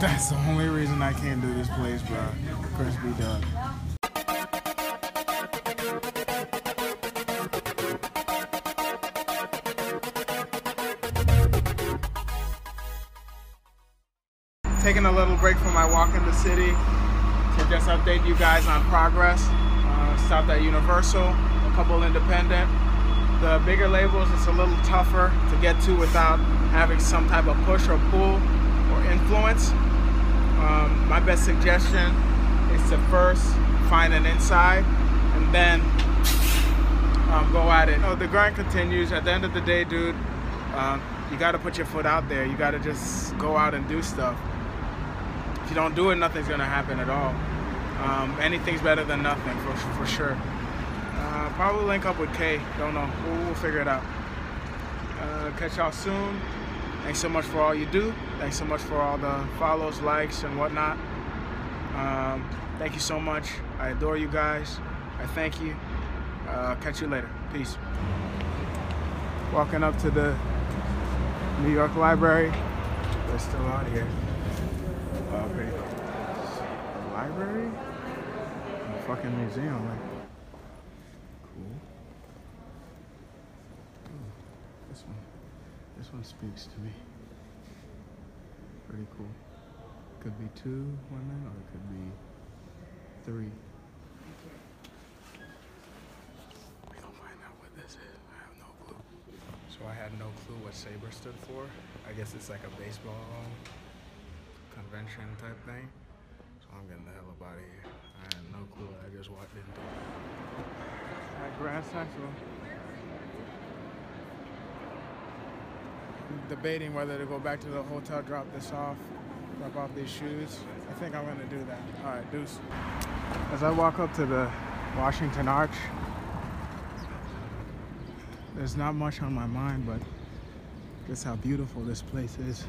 That's the only reason I can't do this place, bro. Crispy duck. Taking a little break from my walk in the city to just update you guys on progress. Uh, stopped at Universal, a couple independent. The bigger labels, it's a little tougher to get to without having some type of push or pull or influence. Um, my best suggestion is to first find an inside and then um, go at it. the grind continues. At the end of the day, dude, um, you got to put your foot out there. You got to just go out and do stuff. If you don't do it, nothing's gonna happen at all. Um, anything's better than nothing for for sure. Uh, probably link up with Kay. Don't know. We'll, we'll figure it out. Uh, catch y'all soon. Thanks so much for all you do. Thanks so much for all the follows, likes, and whatnot. Um, thank you so much. I adore you guys. I thank you. Uh, catch you later. Peace. Walking up to the New York Library. They're still out here. Cool. Library? A fucking museum, like. Cool. Ooh, this one. This one speaks to me. Pretty cool. Could be two women or it could be three. We gonna find out what this is. I have no clue. So I had no clue what SABR stood for. I guess it's like a baseball convention type thing. So I'm getting the hell up out of here. I had no clue. I just walked into at Grand Central. Debating whether to go back to the hotel, drop this off, drop off these shoes. I think I'm gonna do that. All right, deuce. As I walk up to the Washington Arch, there's not much on my mind, but just how beautiful this place is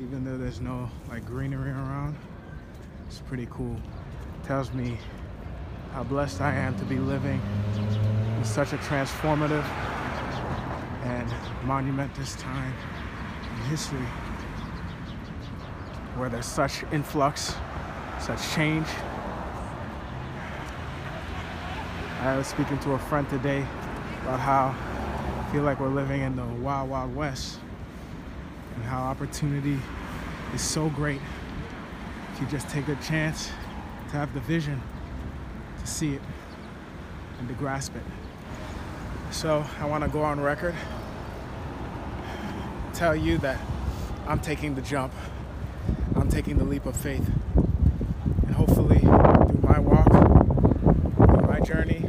even though there's no like greenery around it's pretty cool tells me how blessed I am to be living in such a transformative and monumentous time in history where there's such influx such change I was speaking to a friend today about how I feel like we're living in the wild wild west and how opportunity is so great if you just take a chance to have the vision to see it and to grasp it. So I want to go on record, tell you that I'm taking the jump, I'm taking the leap of faith, and hopefully through my walk, through my journey,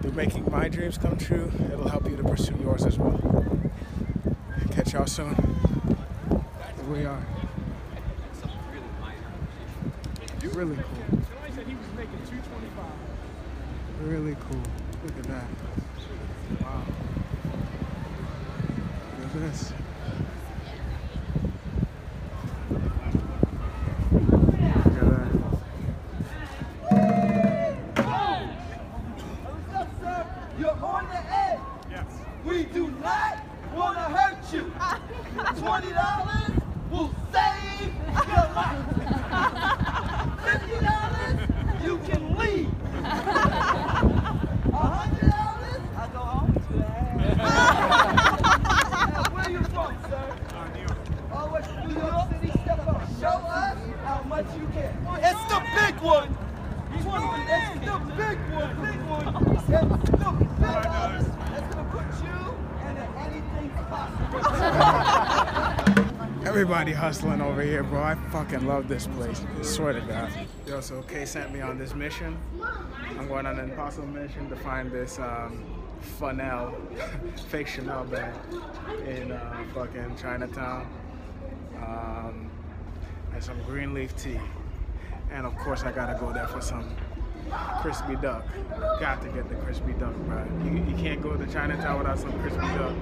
through making my dreams come true, it'll help you to pursue yours as well. Catch y'all soon. Here we are. Really cool. Really cool. Look at that. Wow. Look at this. Everybody hustling over here, bro. I fucking love this place. I swear to God. Yo, so Kay sent me on this mission. I'm going on an impossible mission to find this um, Funel, fake Chanel bag in uh, fucking Chinatown. Um, and some green leaf tea. And of course, I gotta go there for some crispy duck. Got to get the crispy duck, bro. You, you can't go to Chinatown without some crispy duck.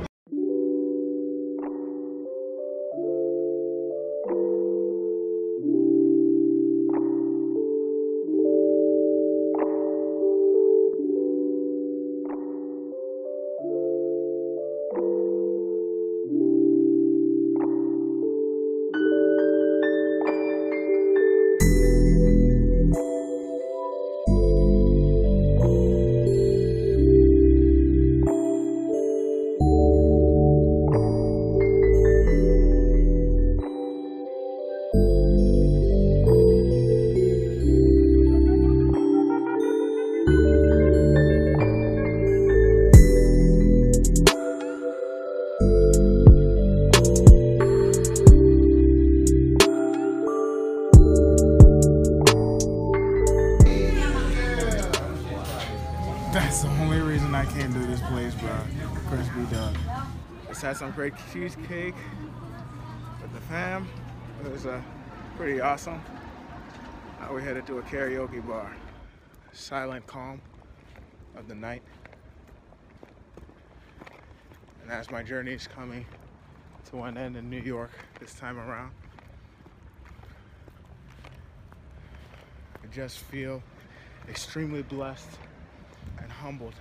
Just had some great cheesecake with the fam. It was uh, pretty awesome. Now we're headed to a karaoke bar. Silent calm of the night. And as my journey is coming to an end in New York this time around, I just feel extremely blessed and humbled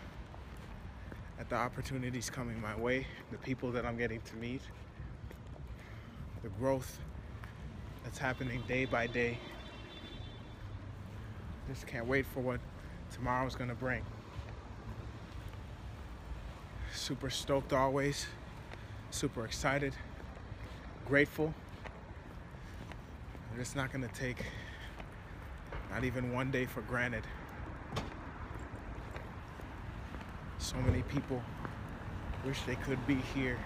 at the opportunities coming my way, the people that I'm getting to meet, the growth that's happening day by day. Just can't wait for what tomorrow's gonna bring. Super stoked always, super excited, grateful. I'm just not gonna take not even one day for granted. So many people wish they could be here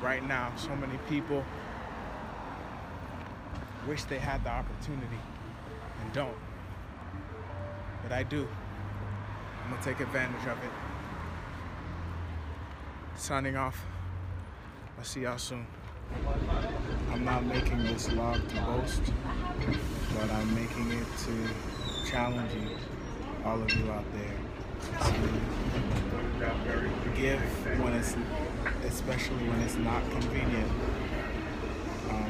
right now. So many people wish they had the opportunity and don't. But I do. I'm gonna take advantage of it. Signing off. I'll see y'all soon. I'm not making this vlog to boast, but I'm making it to challenge you, all of you out there, to give when it's, especially when it's not convenient. Um,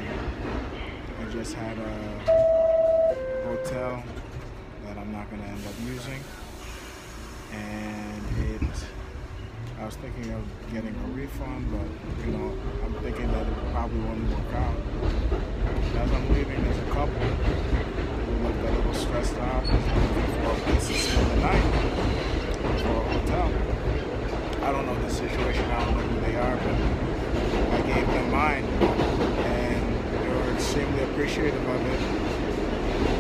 I just had a hotel that I'm not going to end up using, and it I was thinking of getting a refund, but you know, I'm thinking that it probably won't work out. As I'm leaving, there's a couple little stressed out, a place to spend the night for a hotel. I don't know the situation, I don't know who they are, but I gave them mine, and they were extremely appreciative of it.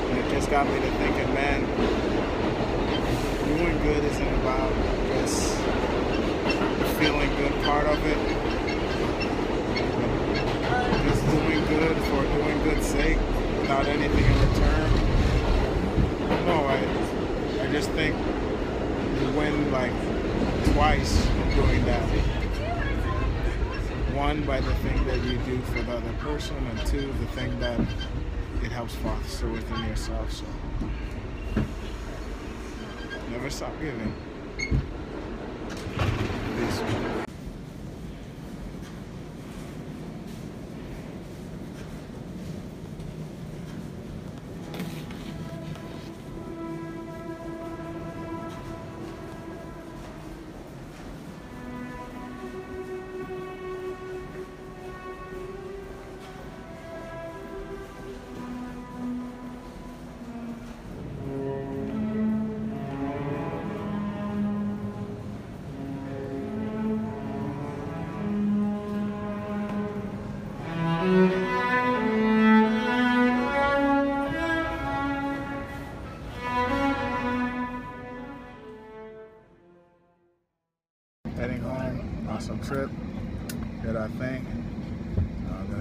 And it just got me to thinking, man, doing good isn't about just feeling good part of it. Just doing good for doing good's sake without anything in return. No, I I just think you win like twice doing that. One by the thing that you do for the other person, and two the thing that it helps foster within yourself. So never stop giving.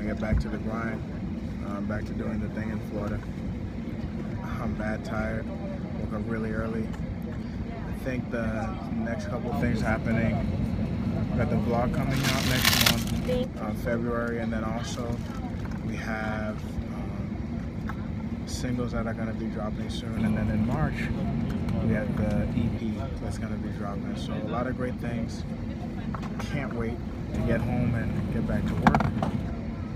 Get back to the grind. Uh, back to doing the thing in Florida. I'm bad tired. Woke up really early. I think the next couple things happening. Got the vlog coming out next month, uh, February, and then also we have um, singles that are gonna be dropping soon, and then in March we have the EP that's gonna be dropping. So a lot of great things. Can't wait to get home and get back to work.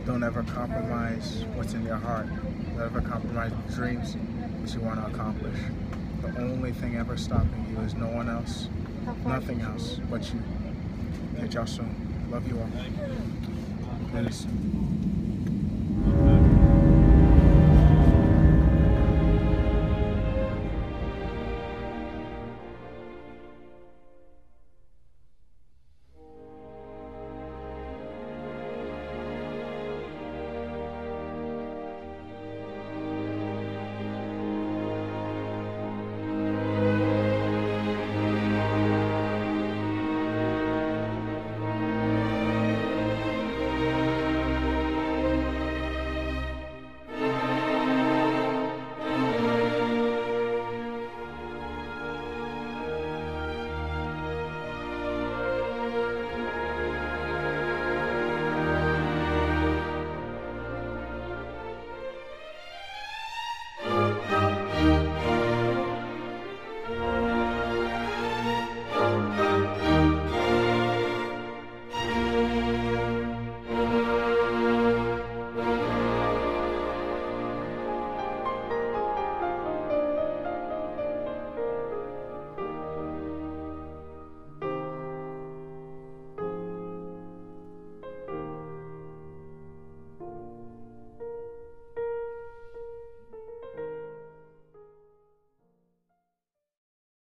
Don't ever compromise what's in your heart. Don't ever compromise the dreams that you want to accomplish. The only thing ever stopping you is no one else, nothing else but you. Catch y'all soon. Love you all. Peace.